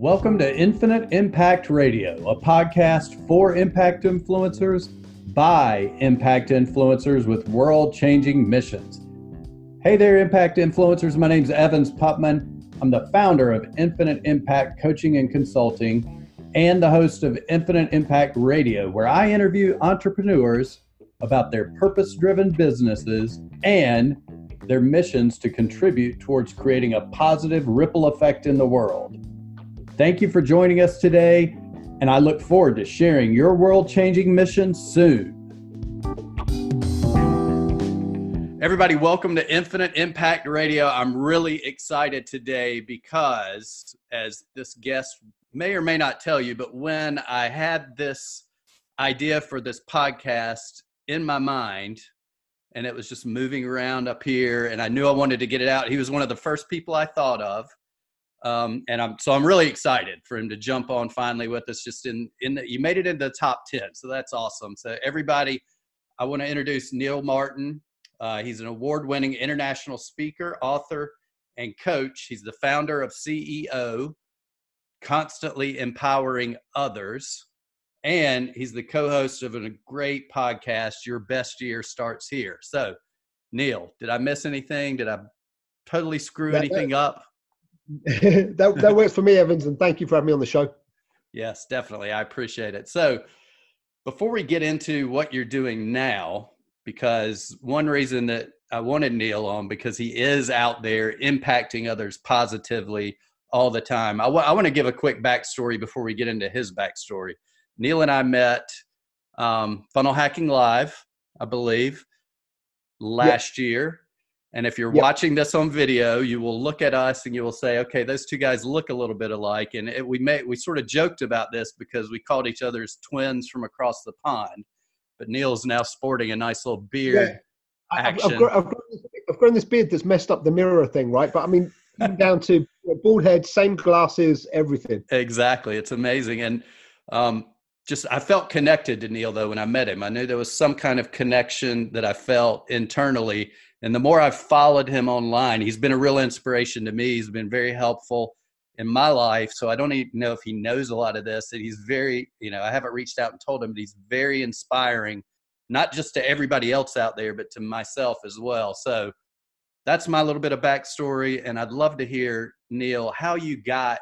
Welcome to Infinite Impact Radio, a podcast for impact influencers by impact influencers with world changing missions. Hey there, impact influencers. My name is Evans Putman. I'm the founder of Infinite Impact Coaching and Consulting and the host of Infinite Impact Radio, where I interview entrepreneurs about their purpose driven businesses and their missions to contribute towards creating a positive ripple effect in the world. Thank you for joining us today, and I look forward to sharing your world changing mission soon. Everybody, welcome to Infinite Impact Radio. I'm really excited today because, as this guest may or may not tell you, but when I had this idea for this podcast in my mind, and it was just moving around up here, and I knew I wanted to get it out, he was one of the first people I thought of um, and I'm so I'm really excited for him to jump on finally with us. Just in in the, you made it into the top ten, so that's awesome. So everybody, I want to introduce Neil Martin. Uh, he's an award-winning international speaker, author, and coach. He's the founder of CEO, constantly empowering others, and he's the co-host of a great podcast. Your best year starts here. So, Neil, did I miss anything? Did I totally screw anything up? that that works for me, Evans, and thank you for having me on the show. Yes, definitely. I appreciate it. So, before we get into what you're doing now, because one reason that I wanted Neil on because he is out there impacting others positively all the time. I, w- I want to give a quick backstory before we get into his backstory. Neil and I met um, Funnel Hacking Live, I believe, last yep. year. And if you're yep. watching this on video, you will look at us and you will say, okay, those two guys look a little bit alike. And it, we may, we sort of joked about this because we called each other's twins from across the pond. But Neil's now sporting a nice little beard. Yeah. Action. I've, I've, grown, I've, grown this, I've, grown, this beard that's messed up the mirror thing, right? But I mean, down to bald head, same glasses, everything. Exactly. It's amazing. And um, just I felt connected to Neil though when I met him. I knew there was some kind of connection that I felt internally and the more I've followed him online, he's been a real inspiration to me. He's been very helpful in my life. So I don't even know if he knows a lot of this. And he's very, you know, I haven't reached out and told him, but he's very inspiring, not just to everybody else out there, but to myself as well. So that's my little bit of backstory. And I'd love to hear, Neil, how you got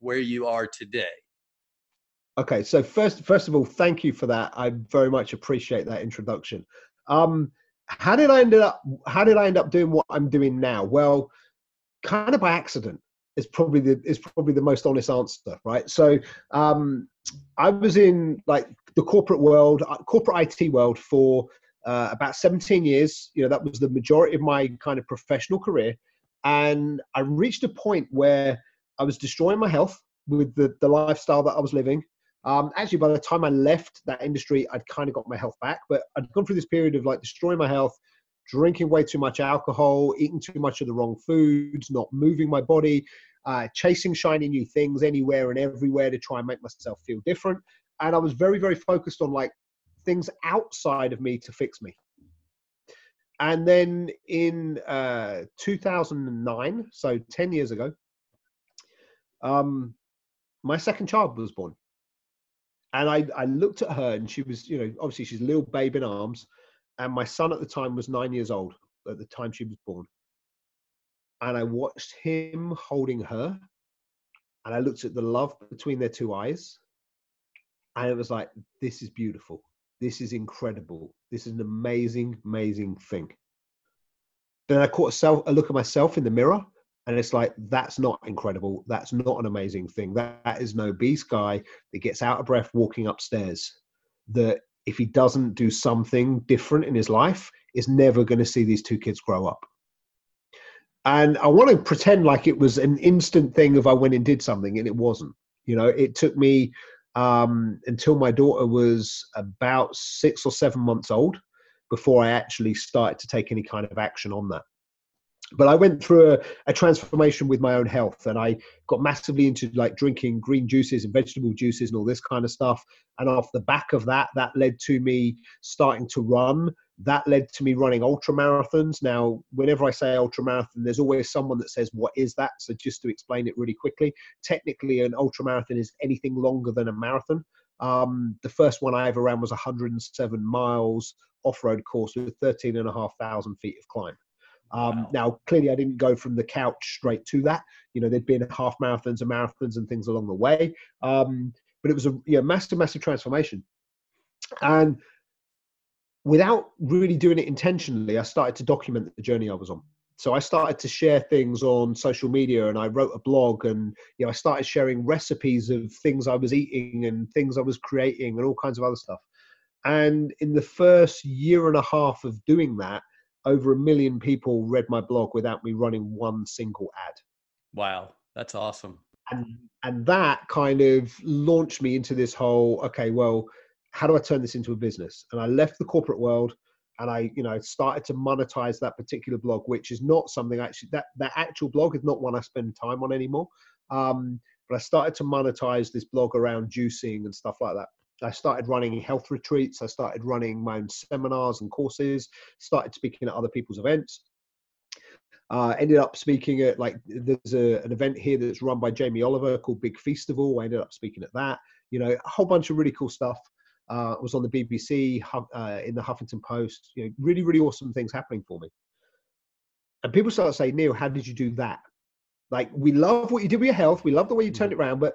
where you are today. Okay, so first, first of all, thank you for that. I very much appreciate that introduction. Um, how did I end up how did I end up doing what I'm doing now? Well, kind of by accident is probably the is probably the most honest answer, right? So um, I was in like the corporate world, uh, corporate IT world for uh, about 17 years. You know, that was the majority of my kind of professional career, and I reached a point where I was destroying my health with the the lifestyle that I was living. Um, actually, by the time I left that industry, I'd kind of got my health back, but I'd gone through this period of like destroying my health, drinking way too much alcohol, eating too much of the wrong foods, not moving my body, uh, chasing shiny new things anywhere and everywhere to try and make myself feel different. And I was very, very focused on like things outside of me to fix me. And then in uh, 2009, so 10 years ago, um, my second child was born and I, I looked at her and she was, you know, obviously she's a little babe in arms. And my son at the time was nine years old at the time she was born. And I watched him holding her. And I looked at the love between their two eyes. And it was like, this is beautiful. This is incredible. This is an amazing, amazing thing. Then I caught a, self, a look at myself in the mirror and it's like, that's not incredible. That's not an amazing thing. That, that is no beast guy that gets out of breath walking upstairs. That if he doesn't do something different in his life, is never going to see these two kids grow up. And I want to pretend like it was an instant thing if I went and did something, and it wasn't. You know, it took me um, until my daughter was about six or seven months old before I actually started to take any kind of action on that but I went through a, a, transformation with my own health and I got massively into like drinking green juices and vegetable juices and all this kind of stuff. And off the back of that, that led to me starting to run That led to me running ultra marathons. Now, whenever I say ultra marathon, there's always someone that says, What is that? So, just to explain it really quickly, technically, an ultra marathon is anything longer than a marathon. Um, the first one I ever ran was 107 miles off road course with 13,500 feet of climb. Um, wow. Now, clearly, I didn't go from the couch straight to that. You know, there'd been half marathons and marathons and things along the way. Um, but it was a you know, massive, massive transformation. And without really doing it intentionally, I started to document the journey I was on. So I started to share things on social media and I wrote a blog and you know I started sharing recipes of things I was eating and things I was creating and all kinds of other stuff. And in the first year and a half of doing that, over a million people read my blog without me running one single ad. Wow, that's awesome. And and that kind of launched me into this whole okay, well, how do I turn this into a business? And I left the corporate world and I, you know, started to monetize that particular blog, which is not something actually that that actual blog is not one I spend time on anymore. Um, but I started to monetize this blog around juicing and stuff like that. I started running health retreats. I started running my own seminars and courses. Started speaking at other people's events. Uh, ended up speaking at like there's a, an event here that's run by Jamie Oliver called Big Feastival. I ended up speaking at that. You know, a whole bunch of really cool stuff. Uh, was on the BBC, uh, in the Huffington Post. You know, really, really awesome things happening for me. And people start to say, Neil, how did you do that? Like, we love what you did with your health. We love the way you turned mm. it around, but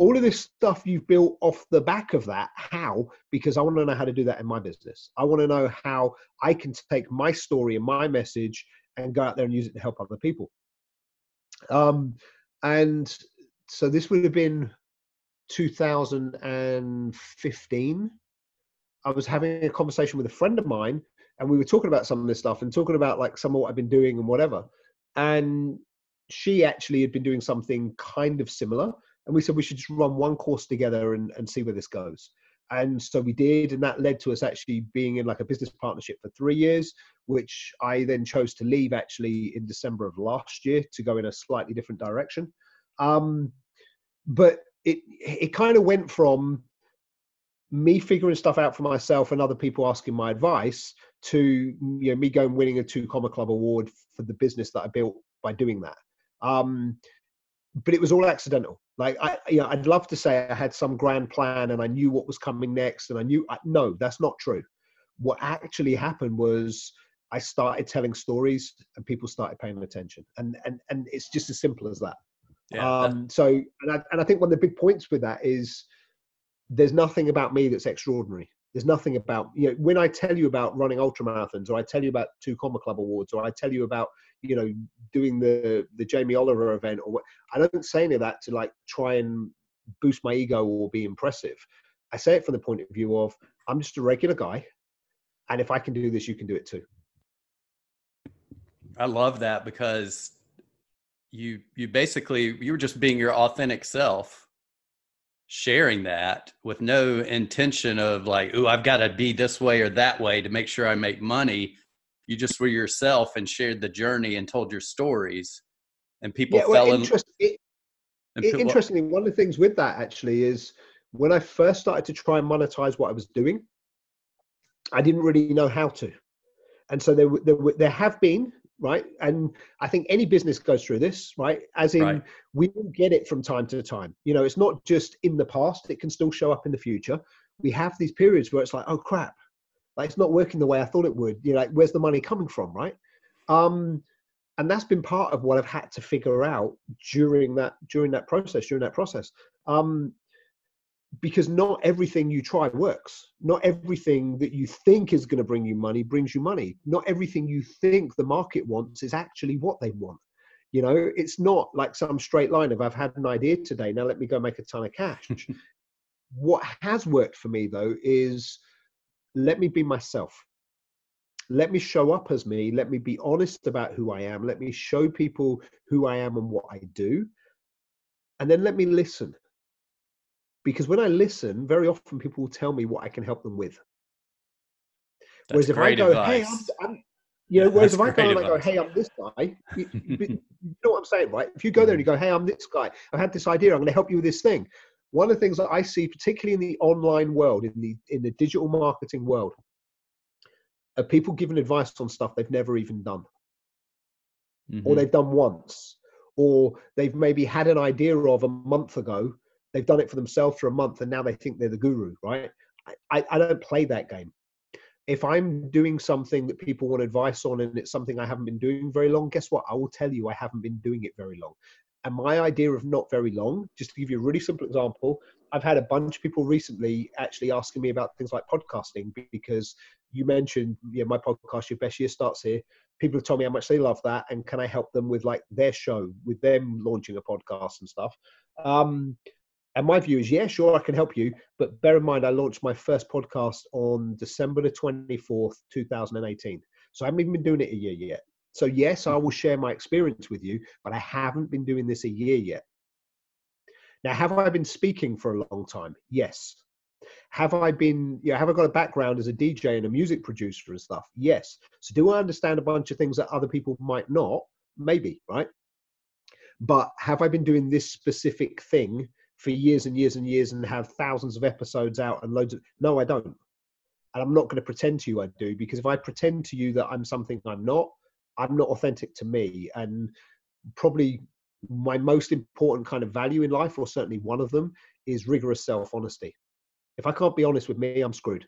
all of this stuff you've built off the back of that how? Because i want to know how to do that in my business. I want to know how i can take my story and my message and go out there and use it to help other people. Um, and so this would have been 2015 i was having a conversation with a friend of mine and we were talking about some of this stuff and talking about like some of what i've been doing and whatever. And she actually had been doing something kind of similar and we said we should just run one course together and, and see where this goes. And so we did and that led to us actually being in like a business partnership for three years which i then chose to leave actually in december of last year to go in a slightly different direction. Um, but it it kind of went from me figuring stuff out for myself and other people asking my advice to you know me going winning a two comma club award for the business that i built by doing that. Um, but it was all accidental like I, you know, I'd love to say I had some grand plan and I knew what was coming next, and I knew. I, no, that's not true. What actually happened was I started telling stories, and people started paying attention, and and and it's just as simple as that. Yeah. Um, so, and I and I think one of the big points with that is there's nothing about me that's extraordinary. There's nothing about you know when I tell you about running ultra marathons, or I tell you about two comma club awards, or I tell you about you know doing the the Jamie Oliver event, or what, I don't say any of that to like try and boost my ego or be impressive. I say it from the point of view of I'm just a regular guy, and if I can do this, you can do it too. I love that because you you basically you were just being your authentic self sharing that with no intention of like, oh, I've got to be this way or that way to make sure I make money. You just were yourself and shared the journey and told your stories, and people yeah, well, fell interest, in. It, it, interestingly, one of the things with that actually is when I first started to try and monetize what I was doing, I didn't really know how to, and so there there, there have been right? And I think any business goes through this, right? As in, right. we will get it from time to time. You know, it's not just in the past; it can still show up in the future. We have these periods where it's like, oh crap, like it's not working the way I thought it would. You know, like where's the money coming from, right? Um, and that's been part of what I've had to figure out during that during that process. During that process, um, because not everything you try works. Not everything that you think is going to bring you money brings you money. Not everything you think the market wants is actually what they want. You know, it's not like some straight line of I've had an idea today, now let me go make a ton of cash. what has worked for me though is let me be myself. Let me show up as me. Let me be honest about who I am. Let me show people who I am and what I do. And then let me listen because when I listen, very often people will tell me what I can help them with. That's whereas if I go, advice. hey, I'm, I'm you know, whereas if I go and I go, hey, I'm this guy, you, you, know what I'm saying, right? If you go there and you go, hey, I'm this guy, I had this idea, I'm going to help you with this thing. One of the things that I see, particularly in the online world, in the in the digital marketing world, are people giving advice on stuff they've never even done Mhm. or they've done once or they've maybe had an idea of a month ago they've done it for themselves for a month and now they think they're the guru right? I, I, don't play that game. If i'm doing something that people want advice on and it's something i haven't been doing very long guess what? I will tell you i haven't been doing it very long. And my idea of not very long just to give you a really simple example i've had a bunch of people recently actually asking me about things like podcasting because you mentioned yeah my podcast your best year starts here. People have told me how much they love that and can i help them with like their show with them launching a podcast and stuff. Um and my view is yeah sure i can help you but bear in mind i launched my first podcast on december the 24th 2018 so i haven't even been doing it a year yet so yes i will share my experience with you but i haven't been doing this a year yet now have i been speaking for a long time yes have I been, yeah, have I got a background as a DJ and a music producer and stuff? Yes. So do I understand a bunch of things that other people might not? Maybe, right? But have I been doing this specific thing for years and years and years and have thousands of episodes out and loads of, no, I don't. And I'm not going to pretend to you I do because if I pretend to you that I'm something I'm not, I'm not authentic to me. And probably my most important kind of value in life, or certainly one of them, is rigorous self honesty if I can't be honest with me, I'm screwed.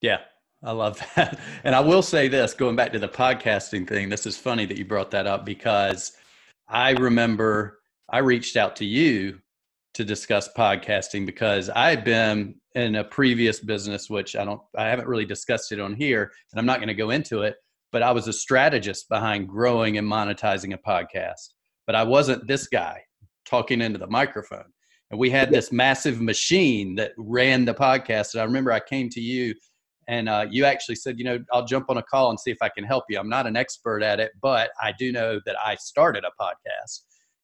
Yeah, I love that. And I will say this going back to the podcasting thing, this is funny that you brought that up because I remember I reached out to you to discuss podcasting because I've been in a previous business, which I don't, I haven't really discussed it on here, and I'm not going to go into it, but I was a strategist behind growing and monetizing a podcast. But I wasn't this guy talking into the microphone and we had this massive machine that ran the podcast. And I remember I came to you and uh, you actually said, you know, I'll jump on a call and see if I can help you. I'm not an expert at it, but I do know that I started a podcast.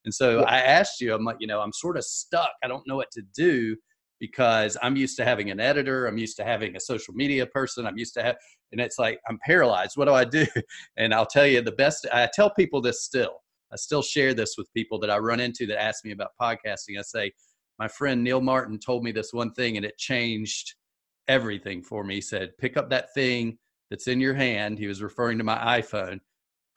And so I asked you, I'm like, you know, I'm sort of stuck. I don't know what to do because I'm used to having an editor. I'm used to having a social media person. I'm used to have, and it's like, I'm paralyzed. What do I do? And I'll tell you the best, I tell people this still. I still share this with people that I run into that ask me about podcasting. I say, my friend Neil Martin told me this one thing and it changed everything for me. He said, pick up that thing that's in your hand. He was referring to my iPhone.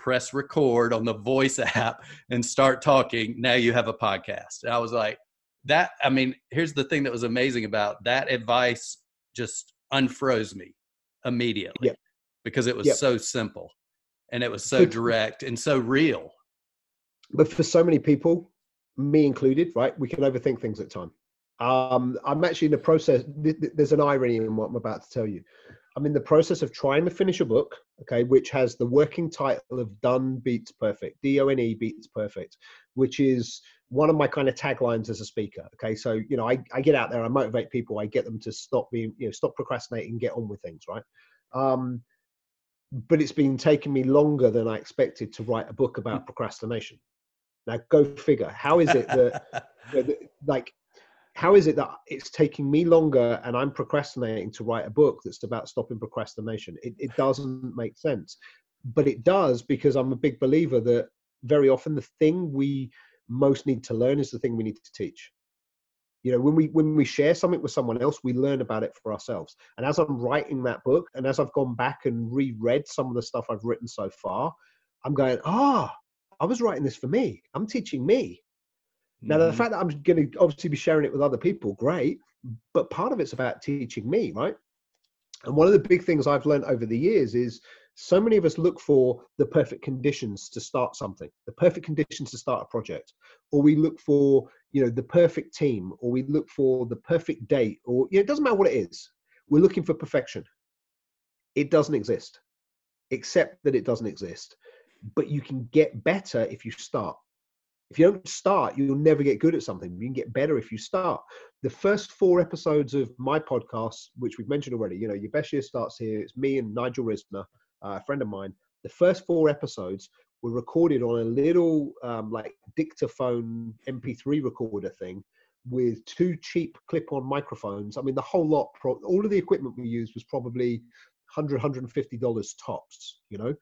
Press record on the voice app and start talking. Now you have a podcast. And I was like, that, I mean, here's the thing that was amazing about that advice just unfroze me immediately Yep. because it was Yep. so simple and it was so direct and so real. But for so many people, me included, right, we can overthink things at time. Um, I'm actually in the process. th- th- There's an irony in what I'm about to tell you. I'm in the process of trying to finish a book, okay, which has the working title of "Done Beats Perfect," D-O-N-E beats perfect, which is one of my kind of taglines as a speaker. Okay, so you know, I, I get out there, I motivate people, I get them to stop being, you know, stop procrastinating, get on with things, right? Um, but it's been taking me longer than I expected to write a book about procrastination. Now, go figure. How is it that, that- that- like, how is it that it's taking me longer and I'm procrastinating to write a book that's about stopping procrastination? It, it doesn't make sense, but it does because I'm a big believer that very often the thing we most need to learn is the thing we need to teach. You know, when we when we share something with someone else, we learn about it for ourselves. And as I'm writing that book, and as I've gone back and reread some of the stuff I've written so far, I'm going, ah, I was writing this for me. I'm teaching me. Now, the Mhm. fact that I'm going to obviously be sharing it with other people, great. But part of it's about teaching me, right? And one of the big things I've learned over the years is so many of us look for the perfect conditions to start something, the perfect conditions to start a project, or we look for, you know, the perfect team, or we look for the perfect date, or you know, it doesn't matter what it is. We're looking for perfection. It doesn't exist, except that it doesn't exist. But you can get better if you start if you don't start, you'll never get good at something. You can get better if you start. The first four episodes of my podcast, which we've mentioned already, you know, your best year starts here. It's me and Nigel Risner, uh, a friend of mine. The first four episodes were recorded on a little um, like dictaphone MP3 recorder thing with two cheap clip-on microphones. I mean, the whole lot, pro- all of the equipment we used was probably 100 150 dollars tops you know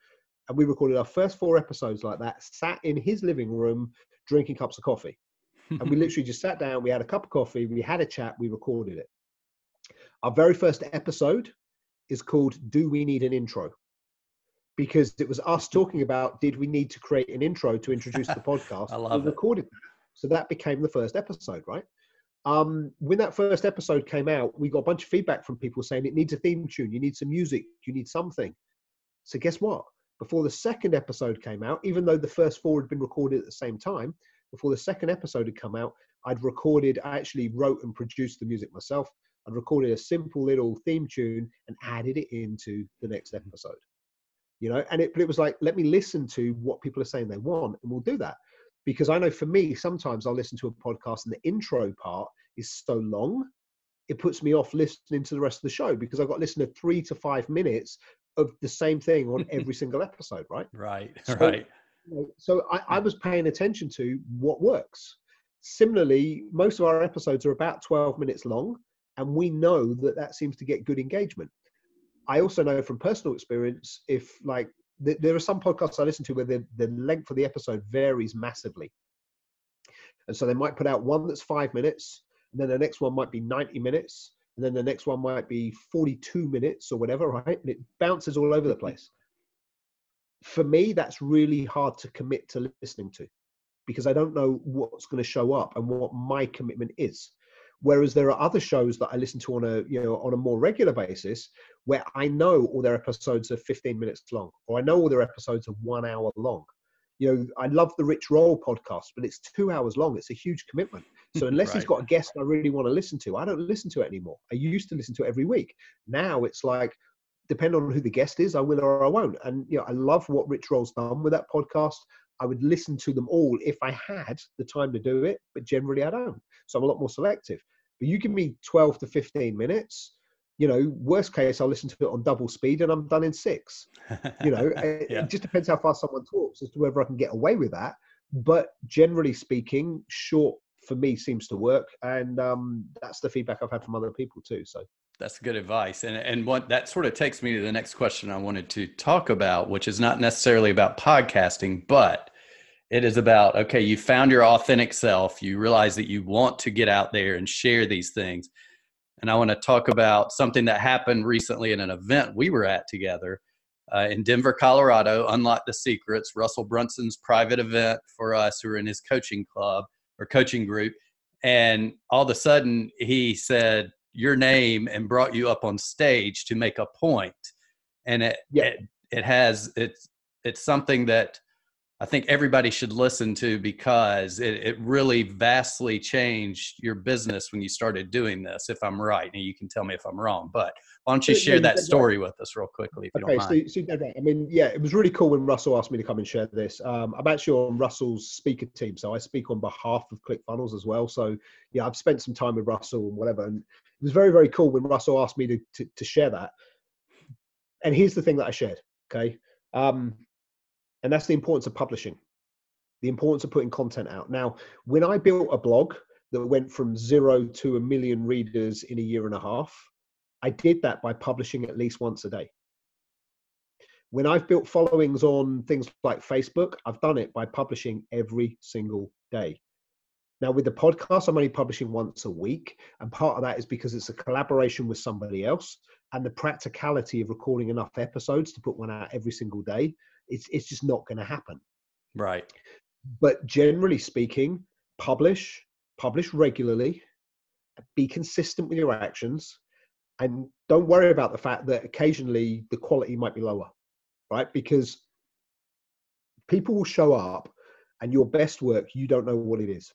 and we recorded our first four episodes like that sat in his living room drinking cups of coffee and we literally just sat down we had a cup of coffee we had a chat we recorded it our very first episode is called do we need an intro because it was us talking about did we need to create an intro to introduce the podcast? I love we it. recorded that. So that became the first episode, right? Um, when that first episode came out, we got a bunch of feedback from people saying it needs a theme tune, you need some music, you need something. So guess what? Before the second episode came out, even though the first four had been recorded at the same time, before the second episode had come out, I'd recorded, I actually wrote and produced the music myself. I'd recorded a simple little theme tune and added it into the next mm-hmm. episode. You know, and it, but it was like, let me listen to what people are saying they want, and we'll do that. Because I know for me, sometimes I'll listen to a podcast and the intro part is so long, it puts me off listening to the rest of the show because I've got to listen to three to five minutes of the same thing on every single episode, right? Right. So- right. You know, So I, I was paying attention to what works. Similarly, most of our episodes are about 12 minutes long, and we know that that seems to get good engagement. I also know from personal experience, if like th- there are some podcasts I listen to where the, the length of the episode varies massively. And so they might put out one that's five minutes, and then the next one might be 90 minutes, and then the next one might be 42 minutes or whatever, right? And it bounces all over the place. For me, that's really hard to commit to listening to because I don't know what's going to show up and what my commitment is. Whereas there are other shows that I listen to on a you know on a more regular basis where I know all their episodes are 15 minutes long, or I know all their episodes are one hour long. You know, I love the Rich Roll podcast, but it's two hours long. It's a huge commitment. So unless he's got a guest I really want to listen to, I don't listen to it anymore. I used to listen to it every week. Now it's like, depend on who the guest is, I will or I won't. And you know, I love what Rich Roll's done with that podcast. I would listen to them all if I had the time to do it, but generally I don't. So I'm a lot more selective. But you give me 12 to 15 minutes, you know, worst case, I'll listen to it on double speed and I'm done in six. You know, Yeah. it just depends how fast someone talks as to whether I can get away with that. But generally speaking, short for me seems to work. And um, that's the feedback I've had from other people too. So That's good advice. And and what that sort of takes me to the next question I wanted to talk about, which is not necessarily about podcasting, but it is about okay, you found your authentic self, you realize that you want to get out there and share these things. And I want to talk about something that happened recently in an event we were at together uh, in Denver, Colorado. Unlock the Secrets, Russell Brunson's private event for us who are in his coaching club or coaching group. And all of a sudden, he said your name and brought you up on stage to make a. And it, Yeah. it, it has, it's, it's something that I think everybody should listen to because it, it really vastly changed your business when you started doing this, if I'm right. And you can tell me if I'm wrong, but why don't you share that story with us real quickly, if you Okay, so, so right. I mean, yeah, it was really cool when Russell asked me to come and share this. Um, I'm actually on Russell's speaker team, so I speak on behalf of ClickFunnels as well. So yeah, I've spent some time with Russell and whatever, and it was very, very cool when Russell asked me to to, to share that. And here's the thing that I shared, okay, um, and that's the importance of publishing, the importance of putting content out. Now, when I built a blog that went from zero to a million readers in a year and a half, I did that by publishing at least once a day. When I've built followings on things like Facebook, I've done it by publishing every single day. Now, with the podcast, I'm only publishing once a week. And part of that is because it's a collaboration with somebody else and the practicality of recording enough episodes to put one out every single day. It's, it's just not going to happen Right. but generally speaking, publish, publish regularly, be consistent with your actions, and don't worry about the fact that occasionally the quality might be lower, right? Because people will show up and your best work, you don't know what it is.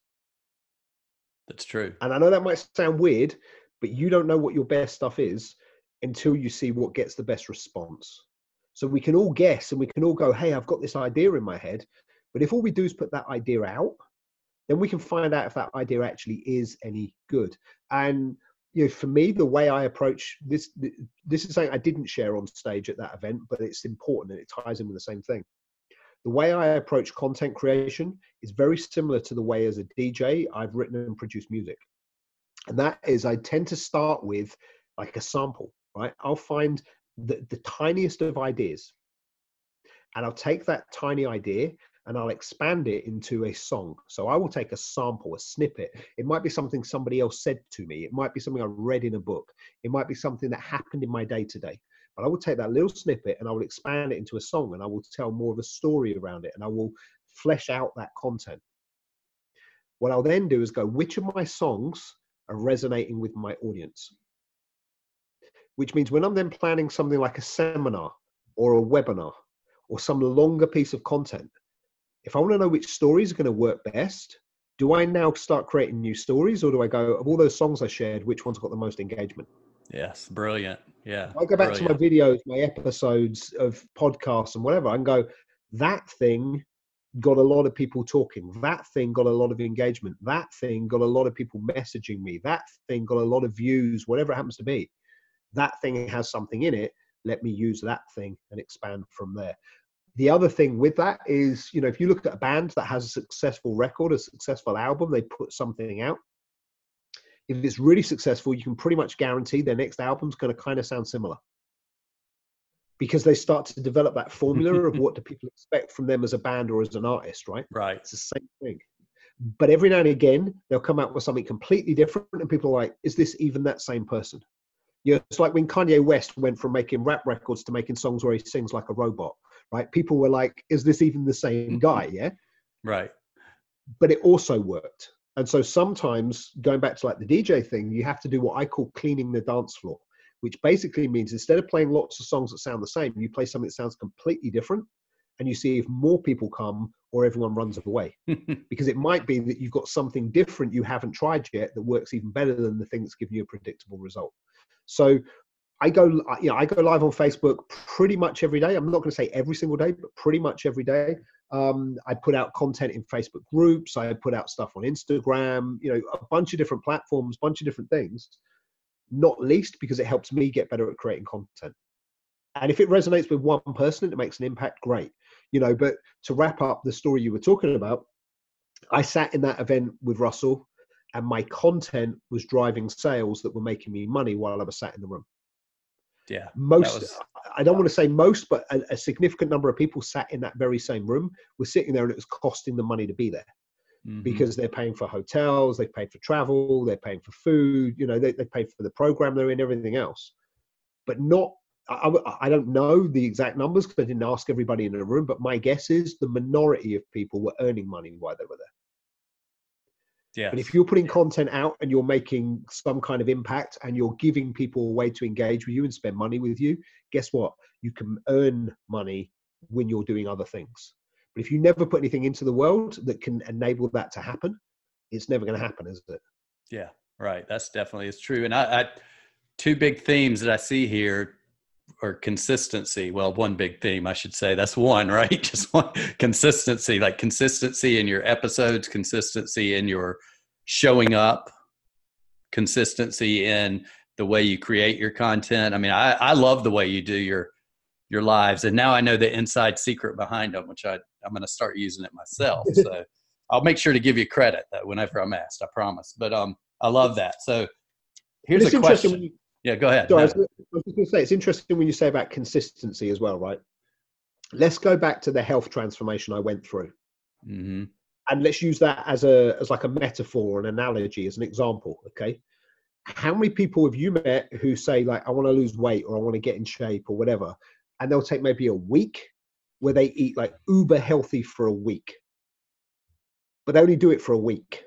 That's true. And I know that might sound weird, but you don't know what your best stuff is until you see what gets the best response. So we can all guess and we can all go, hey, I've got this idea in my head. But if all we do is put that idea out, then we can find out if that idea actually is any good. And you know, for me, the way I approach this, this is something I didn't share on stage at that event, but it's important and it ties in with the same thing. The way I approach content creation is very similar to the way as a DJ I've written and produced music. And that is I tend to start with like a sample, right? I'll find the, the tiniest of ideas and I'll take that tiny idea and I'll expand it into a song. So I will take a sample, a snippet. It might be something somebody else said to me. It might be something I read in a book. It might be something that happened in my day to day. but I will take that little snippet and I will expand it into a song and I will tell more of a story around it and I will flesh out that content. What I'll then do is go, which of my songs are resonating with my audience? Which means when I'm then planning something like a seminar or a webinar or some longer piece of content, if I want to know which stories are going to work best, do I now start creating new stories or do I go, of all those songs I shared, which one's got the most engagement? Yes, brilliant. Yeah. I go back brilliant. to my videos, my episodes of podcasts and whatever, and go, that thing got a lot of people talking. That thing got a lot of engagement. That thing got a lot of people messaging me. That thing got a lot of views, whatever it happens to be. That thing has something in it. Let me use that thing and expand from there. The other thing with that is, you know, if you look at a band that has a successful record, a successful album, they put something out. If it's really successful, you can pretty much guarantee their next album's going to kind of sound similar because they start to develop that formula of what do people expect from them as a band or as an artist, right? Right. It's the same thing. But every now and again, they'll come out with something completely different, and people are like, "Is this even that same person?" You know, it's like when Kanye West went from making rap records to making songs where he sings like a robot, right? People were like, "Is this even the same mm-hmm. guy?" Yeah. Right. But it also worked, and so sometimes going back to like the DJ thing, you have to do what I call cleaning the dance floor which basically means instead of playing lots of songs that sound the same, you play something that sounds completely different and you see if more people come or everyone runs away. because it might be that you've got something different you haven't tried yet that works even better than the thing that's giving you a predictable result. So I go, you know, I go live on Facebook pretty much every day. I'm not going to say every single day, but pretty much every day. Um, I put out content in Facebook groups. I put out stuff on Instagram. You know, a bunch of different platforms, bunch of different things not least because it helps me get better at creating content. And if it resonates with one person and it makes an impact, great. You know, but to wrap up the story you were talking about, I sat in that event with Russell and my content was driving sales that were making me money while I was sat in the room. Yeah. Most, was, I don't want to say most, but a, a, significant number of people sat in that very same room were sitting there and it was costing them money to be there mm-hmm. because they're paying for hotels, they paid for travel, they're paying for food, you know, they, they pay for the program they're in, everything else. But not, I, I don't know the exact numbers because I didn't ask everybody in the room, but my guess is the minority of people were earning money while they were there. Yeah. But if you're putting content out and you're making some kind of impact and you're giving people a way to engage with you and spend money with you, guess what? You can earn money when you're doing other things. But if you never put anything into the world that can enable that to happen, it's never going to happen, is it? Yeah, right. That's definitely is true. And I, I two big themes that I see here are consistency. Well, one big theme, I should say. That's one, right? Just one consistency, like consistency in your episodes, consistency in your showing up, consistency in the way you create your content. I mean, I, I love the way you do your your lives. And now I know the inside secret behind them, which I, I'm going to start using it myself. So I'll make sure to give you credit that whenever I'm asked, I promise. But um, I love that. So here's a question. Yeah, go ahead. No. I was going to say, it's interesting when you say about consistency as well, right? Let's go back to the health transformation I went through. Mm-hmm. And let's use that as a as like a metaphor, an analogy, as an example. Okay, how many people have you met who say like, "I want to lose weight" or "I want to get in shape" or whatever, and they'll take maybe a week where they eat like uber healthy for a week but they only do it for a week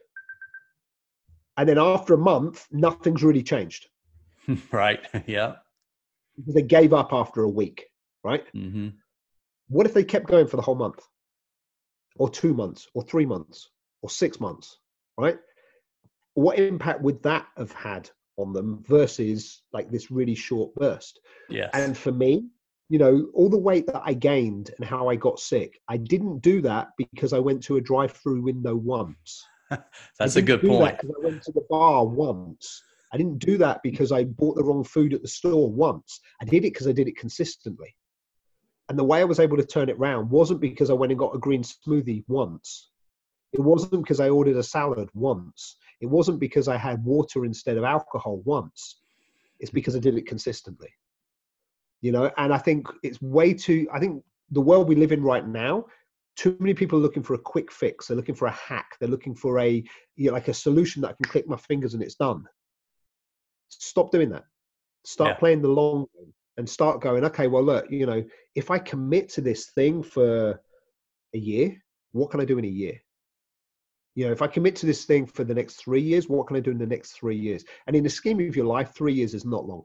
and then after a month nothing's really changed right yeah because they gave up after a week right mm-hmm. what if they kept going for the whole month or two months or three months or six months right what impact would that have had on them versus like this really short burst yes. and for me you know, all the weight that I gained and how I got sick, I didn't do that because I went to a drive-through window once. That's a good point. I went to the bar once. I didn't do that because I bought the wrong food at the store once. I did it because I did it consistently. And the way I was able to turn it around wasn't because I went and got a green smoothie once. It wasn't because I ordered a salad once. It wasn't because I had water instead of alcohol once. It's because I did it consistently you know and i think it's way too i think the world we live in right now too many people are looking for a quick fix they're looking for a hack they're looking for a you know, like a solution that i can click my fingers and it's done stop doing that start yeah. playing the long game and start going, okay, well, look, you know, if I commit to this thing for a year, what can I do in a year? You know, if I commit to this thing for the next three years, what can I do in the next three years? And in the scheme of your life, three years is not long.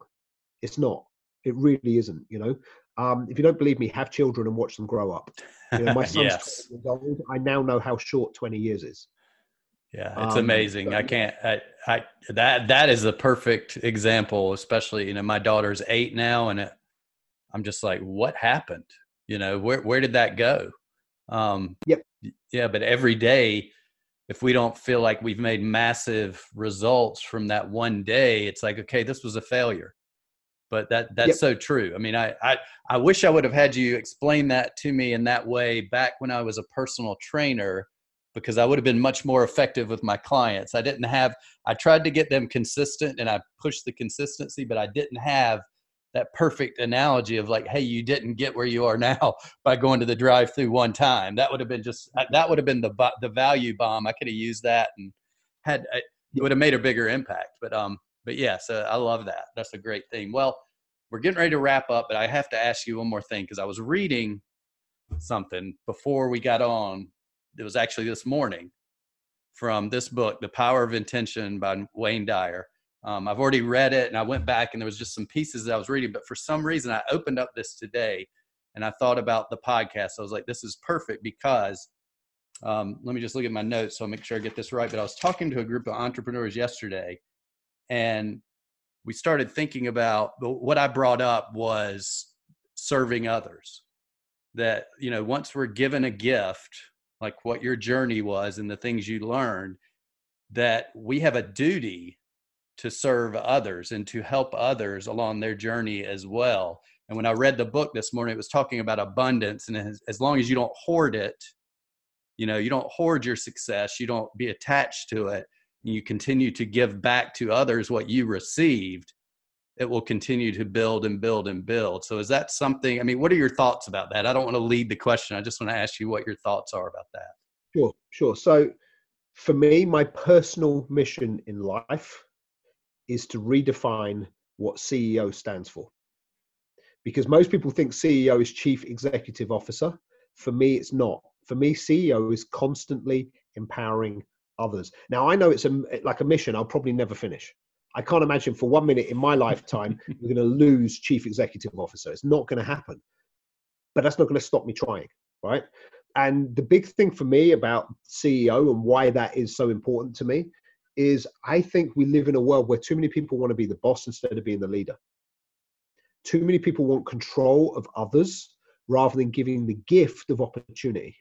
It's not. It really isn't. You know, um, if you don't believe me, have children and watch them grow up. You know, my son's yes. old. I now know how short 20 years is. Yeah, it's um, amazing. I can't. I, I that that is a perfect example. Especially, you know, my daughter's eight now, and it, I'm just like, what happened? You know, where where did that go? Um, yep. Yeah, but every day, if we don't feel like we've made massive results from that one day, it's like, okay, this was a failure. But that that's yep. so true. I mean, I, I I wish I would have had you explain that to me in that way back when I was a personal trainer because I would have been much more effective with my clients. I didn't have, I tried to get them consistent and I pushed the consistency, but I didn't have that perfect analogy of like, hey, you didn't get where you are now by going to the drive through one time. That would have been just, that would have been the, the value bomb. I could have used that and had, it would have made a bigger impact. But, um, but yeah, so I love that. That's a great thing. Well, we're getting ready to wrap up, but I have to ask you one more thing because I was reading something before we got on it was actually this morning from this book, The Power of Intention by Wayne Dyer. Um, I've already read it and I went back and there was just some pieces that I was reading, but for some reason I opened up this today and I thought about the podcast. I was like, this is perfect because um, let me just look at my notes so I'll make sure I get this right. But I was talking to a group of entrepreneurs yesterday and we started thinking about what I brought up was serving others. That, you know, once we're given a gift, like what your journey was and the things you learned, that we have a duty to serve others and to help others along their journey as well. And when I read the book this morning, it was talking about abundance. And as, as long as you don't hoard it, you know, you don't hoard your success, you don't be attached to it, you continue to give back to others what you received, it will continue to build and build and build. So is that something, I mean, what are your thoughts about that? I don't want to lead the question. I just want to ask you what your thoughts are about that. Sure, sure. So for me, my personal mission in life is to redefine what CEO stands for. Because most people think CEO is chief executive officer. For me, it's not. For me, CEO is constantly empowering others. Now, I know it's a, like a mission I'll probably never finish. I can't imagine for one minute in my lifetime we're going to lose chief executive officer. It's not going to happen. But that's not going to stop me trying, right? And the big thing for me about CEO and why that is so important to me is I think we live in a world where too many people want to be the boss instead of being the leader. Too many people want control of others rather than giving the gift of opportunity.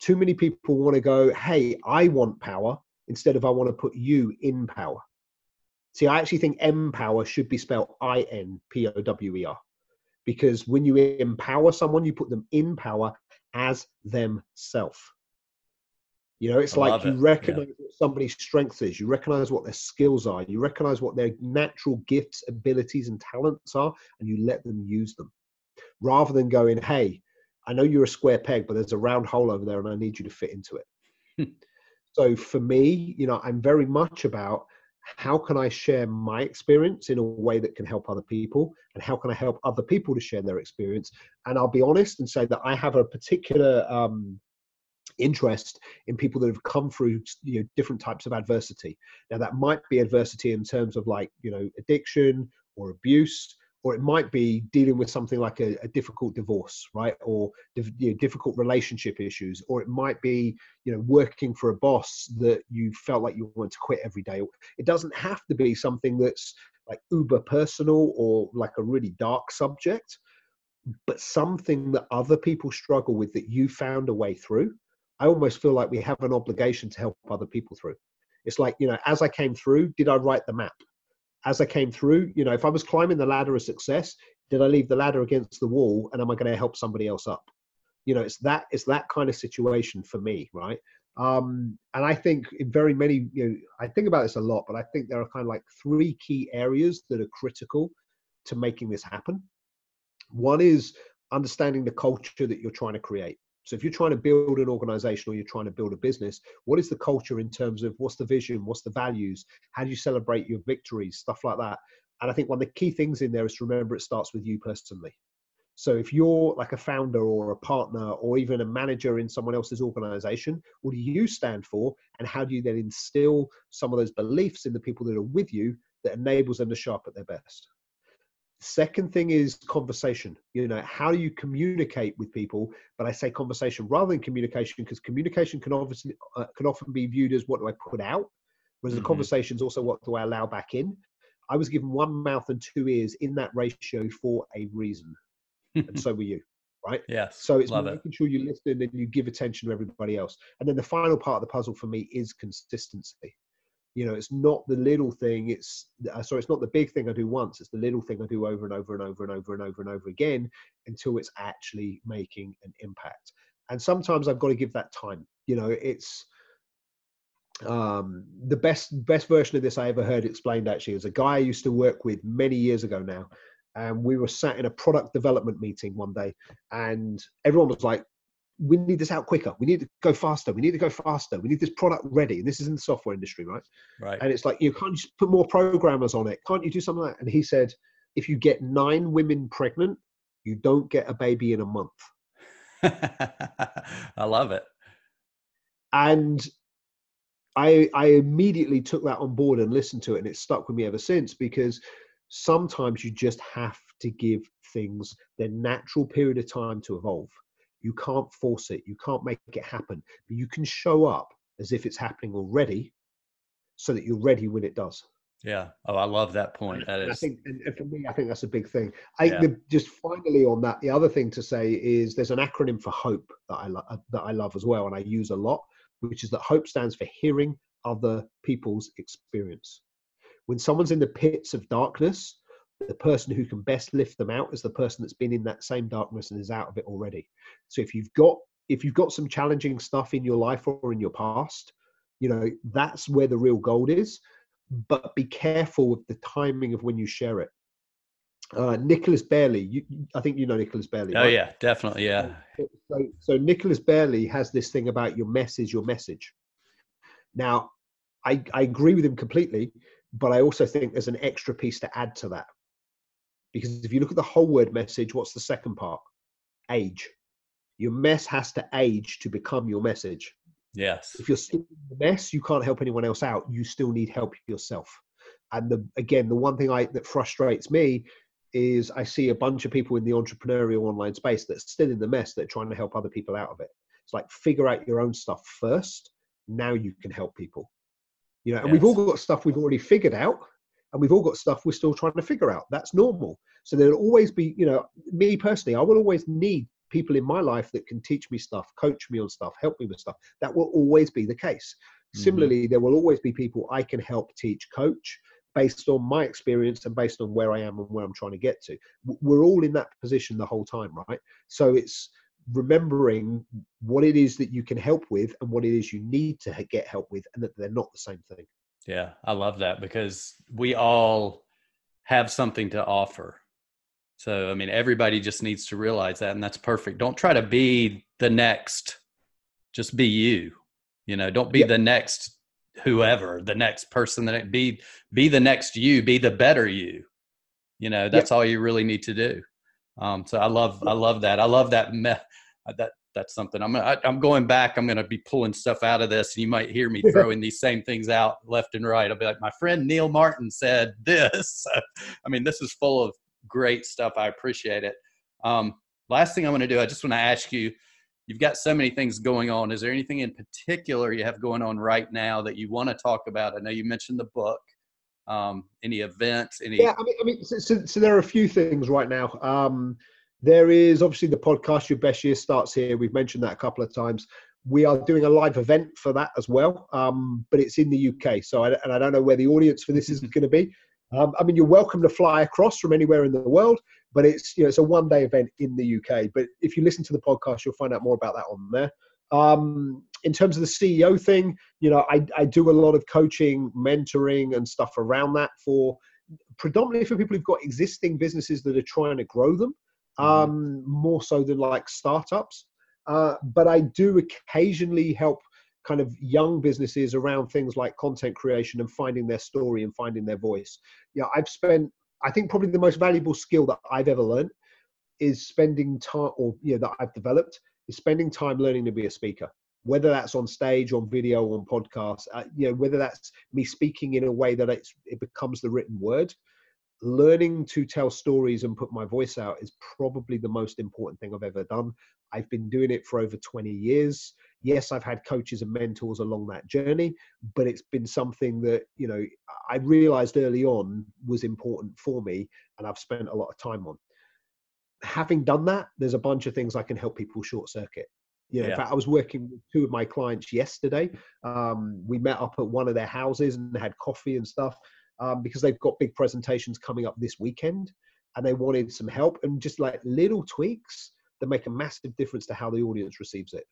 Too many people want to go, hey, I want power instead of I want to put you in power. See, I actually think empower should be spelled I N P O W E R because when you empower someone, you put them in power as themselves. You know, it's I like you it. recognize yeah. what somebody's strength is, you recognize what their skills are, you recognize what their natural gifts, abilities, and talents are, and you let them use them rather than going, hey, I know you're a square peg, but there's a round hole over there and I need you to fit into it. so for me, you know, I'm very much about how can I share my experience in a way that can help other people? And how can I help other people to share their experience? And I'll be honest and say that I have a particular um, interest in people that have come through you know different types of adversity now that might be adversity in terms of like you know addiction or abuse or it might be dealing with something like a, a difficult divorce right? Or you know, difficult relationship issues or it might be you know working for a boss that you felt like you wanted to quit every day. It doesn't have to be something that's like uber personal or like a really dark subject but something that other people struggle with that you found a way through i almost feel like we have an obligation to help other people through. It's like you know as i came through did i write the map as I came through, you know, if I was climbing the ladder of success, did I leave the ladder against the wall and am I going to help somebody else up? You know, it's that it's that kind of situation for me, right? Um, and I think in very many, you know, I think about this a lot, but I think there are kind of like three key areas that are critical to making this happen. One is understanding the culture that you're trying to create. So if you're trying to build an organization or you're trying to build a business, what is the culture in terms of what's the vision, what's the values, how do you celebrate your victories, stuff like that. And I think one of the key things in there is to remember it starts with you personally. So if you're like a founder or a partner or even a manager in someone else's organization, what do you stand for? And how do you then instill some of those beliefs in the people that are with you that enables them to show up at their best? Second thing is conversation. You know, how do you communicate with people? But I say conversation rather than communication because communication can obviously uh, can often be viewed as what do I put out, whereas mm-hmm. the conversation is also what do I allow back in. I was given one mouth and two ears in that ratio for a reason and so were you right yes so it's making it. sure you listen and you give attention to everybody else and then the final part of the puzzle for me is consistency you know it's not the little thing it's uh, sorry it's not the big thing i do once it's the little thing i do over and over and over and over and over and over again until it's actually making an impact. And sometimes i've got to give that time you know it's um the best best version of this i ever heard explained actually is a guy i used to work with many years ago now and we were sat in a product development meeting one day and everyone was like we need this out quicker. We need to go faster. We need to go faster. We need this product ready. And this is in the software industry right? Right. And it's like you can't just put more programmers on it. Can't you do something like that? And he said if you get nine women pregnant you don't get a baby in a month. I love it. And I, I immediately took that on board and listened to it and it's stuck with me ever since because sometimes you just have to give things their natural period of time to evolve. You can't force it, you can't make it happen, but you can show up as if it's happening already so that you're ready when it does. Yeah. Oh, I love that point. That is. I think, and for me, I think that's a big thing. I yeah. the, just finally on that, the other thing to say is there's an acronym for HOPE that I lo- uh, that I love as well, and I use a lot, which is that HOPE stands for hearing other people's experience. When someone's in the pits of darkness, the person who can best lift them out is the person that's been in that same darkness and is out of it already. So if you've got if you've got some challenging stuff in your life or in your past, you know, that's where the real gold is. But be careful with the timing of when you share it. Uh, Nicholas Bailey, you, I think you know Nicholas Bailey. Oh right? yeah, definitely, yeah. So, so Nicholas Bailey has this thing about your mess is your message. Now, I, I agree with him completely but I also think there's an extra piece to add to that. Because if you look at the whole word message, what's the second part? Age. Your mess has to age to become your message. Yes. If you're still in the mess, you can't help anyone else out. You still need help yourself. And the again, the one thing I that frustrates me is I see a bunch of people in the entrepreneurial online space that's still in the mess that are trying to help other people out of it. It's like figure out your own stuff first. Now you can help people you know and yes. we've all got stuff we've already figured out and we've all got stuff we're still trying to figure out. That's normal. So there'll always be you know me personally i will always need people in my life that can teach me stuff coach me on stuff help me with stuff. That will always be the case. Mm-hmm. similarly there will always be people i can help teach coach based on my experience and based on where i am and where i'm trying to get to. We're all in that position the whole time right? So it's remembering what it is that you can help with and what it is you need to get help with and that they're not the same thing yeah i love that because we all have something to offer so i mean everybody just needs to realize that and that's perfect don't try to be the next just be you you know don't be yep. the next whoever the next person that be be the next you be the better you you know that's yep. all you really need to do um, so I love I love that. I love that. Me- that that's something I'm I, am i am going back. I'm going to be pulling stuff out of this, and you might hear me throwing these same things out left and right. I'll be like, my friend Neil Martin said this. I mean, this is full of great stuff. I appreciate it. Um, last thing I'm going to do, I just want to ask you. You've got so many things going on. Is there anything in particular you have going on right now that you want to talk about? I know you mentioned the book um, any events any yeah i mean, I mean so, so, so, there are a few things right now um, there is obviously the podcast your best year starts here. We've mentioned that a couple of times. We are doing a live event for that as well um, but it's in the uk so I, and i don't know where the audience for this is going to be. Um, i mean you're welcome to fly across from anywhere in the world but it's you know it's a one day event in the uk but if you listen to the podcast you'll find out more about that on there. Um, in terms of the CEO thing, you know, I, I do a lot of coaching, mentoring, and stuff around that for predominantly for people who've got existing businesses that are trying to grow them, mm-hmm. Um, more so than like startups. Uh, but I do occasionally help kind of young businesses around things like content creation and finding their story and finding their voice. Yeah, I've spent I think probably the most valuable skill that I've ever learned is spending time, or you know, that I've developed is spending time learning to be a speaker. Whether that's on stage, on video, on podcast, uh, you know, whether that's me speaking in a way that it's, it becomes the written word, learning to tell stories and put my voice out is probably the most important thing I've ever done. I've been doing it for over 20 years. Yes, I've had coaches and mentors along that journey, but it's been something that, you know, I realized early on was important for me and I've spent a lot of time on. Having done that, there's a bunch of things I can help people short circuit. You know, yeah. in fact, I was working with two of my clients yesterday. Um, we met up at one of their houses and had coffee and stuff um, because they've got big presentations coming up this weekend and they wanted some help and just like little tweaks that make a massive difference to how the audience receives it.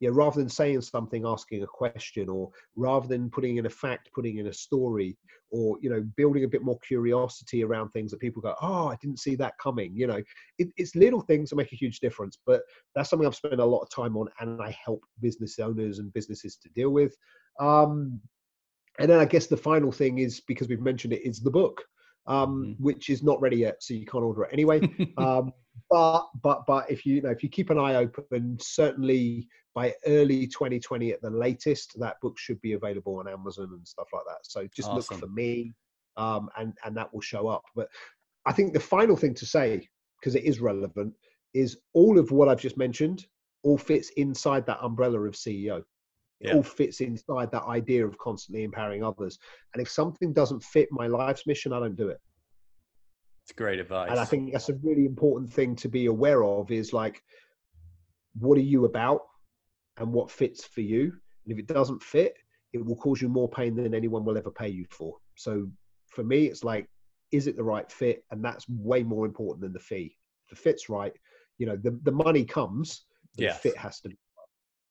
Yeah, rather than saying something, asking a question, or rather than putting in a fact, putting in a story, or you know, building a bit more curiosity around things that people go, "Oh, I didn't see that coming." You know, it, it's little things that make a huge difference. But that's something I've spent a lot of time on, and I help business owners and businesses to deal with. Um, and then I guess the final thing is because we've mentioned it is the book, um, mm-hmm. which is not ready yet, so you can't order it anyway. um, but but but if you, you know if you keep an eye open, certainly by early 2020 at the latest, that book should be available on Amazon and stuff like that. So just awesome. look for me, um, and and that will show up. But I think the final thing to say, because it is relevant, is all of what I've just mentioned all fits inside that umbrella of CEO it yeah. all fits inside that idea of constantly empowering others. And if something doesn't fit my life's mission, I don't do it. It's great advice. And I think that's a really important thing to be aware of is like, what are you about and what fits for you? And if it doesn't fit, it will cause you more pain than anyone will ever pay you for. So for me, it's like, is it the right fit? And that's way more important than the fee. If the fit's right, you know, the, the money comes, the yes. fit has to be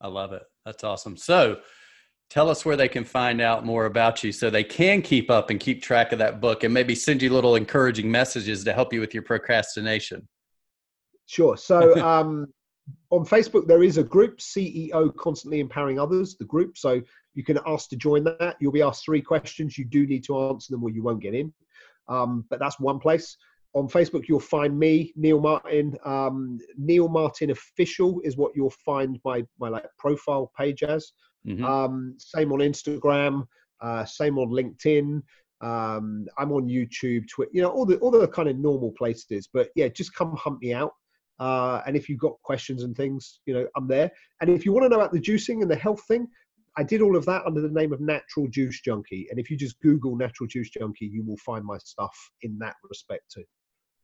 I love it. That's awesome. So, tell us where they can find out more about you so they can keep up and keep track of that book and maybe send you little encouraging messages to help you with your procrastination. Sure. So, um, on Facebook, there is a group, CEO Constantly Empowering Others, the group. So, you can ask to join that. You'll be asked three questions. You do need to answer them or you won't get in. Um, but that's one place on Facebook, you'll find me, Neil Martin. Um, Neil Martin official is what you'll find my my like profile page as. Mm-hmm. Um, same on Instagram, uh, same on LinkedIn. Um, I'm on YouTube, Twitter, you know, all the all the kind of normal places. But yeah, just come hunt me out. Uh, and if you've got questions and things, you know, I'm there. And if you want to know about the juicing and the health thing, I did all of that under the name of Natural Juice Junkie. And if you just Google Natural Juice Junkie, you will find my stuff in that respect too.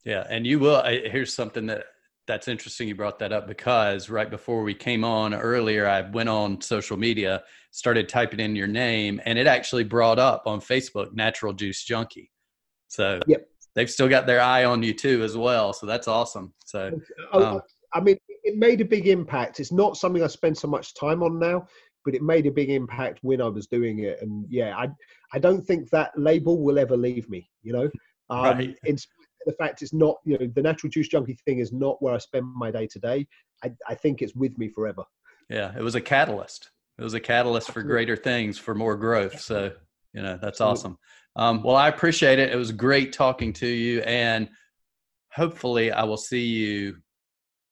Yeah, and you will. Here's something that that's interesting. You brought that up because right before we came on earlier, I went on social media, started typing in your name, and it actually brought up on Facebook Natural Juice Junkie. So yep. they've still got their eye on you too as well. So that's awesome. So um, I mean, it made a big impact. It's not something I spend so much time on now, but it made a big impact when I was doing it. And yeah, I I don't think that label will ever leave me. You know, um, right. in the fact it's not, you know, the natural juice junkie thing is not where I spend my day today. I, I think it's with me forever. Yeah, it was a catalyst. It was a catalyst for greater things, for more growth. So, you know, that's awesome. Um, well, I appreciate it. It was great talking to you, and hopefully, I will see you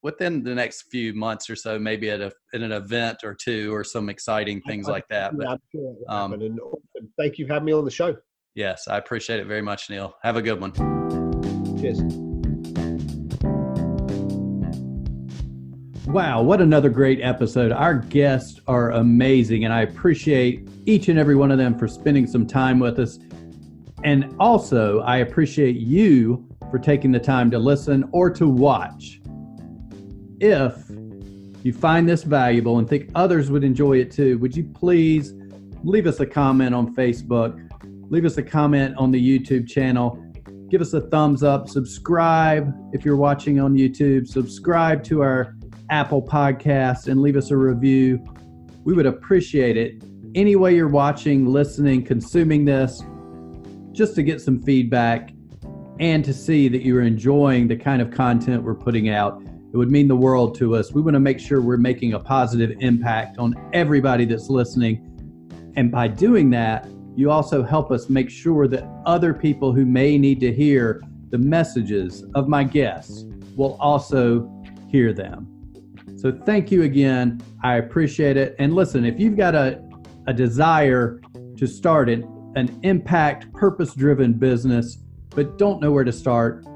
within the next few months or so, maybe at a at an event or two, or some exciting things like that. But, um, thank you for having me on the show. Yes, I appreciate it very much, Neil. Have a good one. Cheers. Wow, what another great episode. Our guests are amazing, and I appreciate each and every one of them for spending some time with us. And also, I appreciate you for taking the time to listen or to watch. If you find this valuable and think others would enjoy it too, would you please leave us a comment on Facebook, leave us a comment on the YouTube channel, give us a thumbs up, subscribe if you're watching on YouTube, subscribe to our Apple podcast, and leave us a review. We would appreciate it. Any way you're watching, listening, consuming this, just to get some feedback and to see that you're enjoying the kind of content we're putting out. It would mean the world to us. We want to make sure we're making a positive impact on everybody that's listening. And by doing that, you also help us make sure that other people who may need to hear the messages of my guests will also hear them. So thank you again. I appreciate it. And listen, if you've got a, a desire to start an, an impact, purpose driven business, but don't know where to start,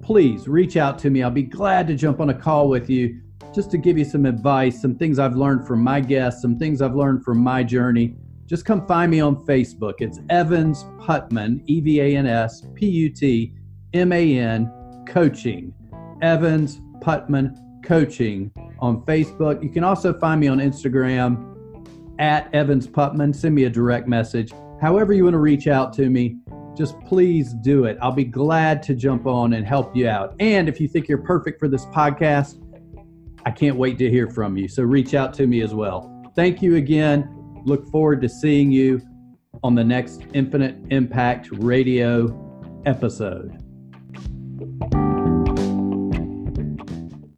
please reach out to me. I'll be glad to jump on a call with you just to give you some advice, some things I've learned from my guests, some things I've learned from my journey. Just come find me on Facebook. It's Evans Putman, E V A N S P U T M A N Coaching. Evans Putman Coaching on Facebook. You can also find me on Instagram at Evans Putman. Send me a direct message. However, you want to reach out to me, just please do it. I'll be glad to jump on and help you out. And if you think you're perfect for this podcast, I can't wait to hear from you. So reach out to me as well. Thank you again. Look forward to seeing you on the next Infinite Impact Radio episode.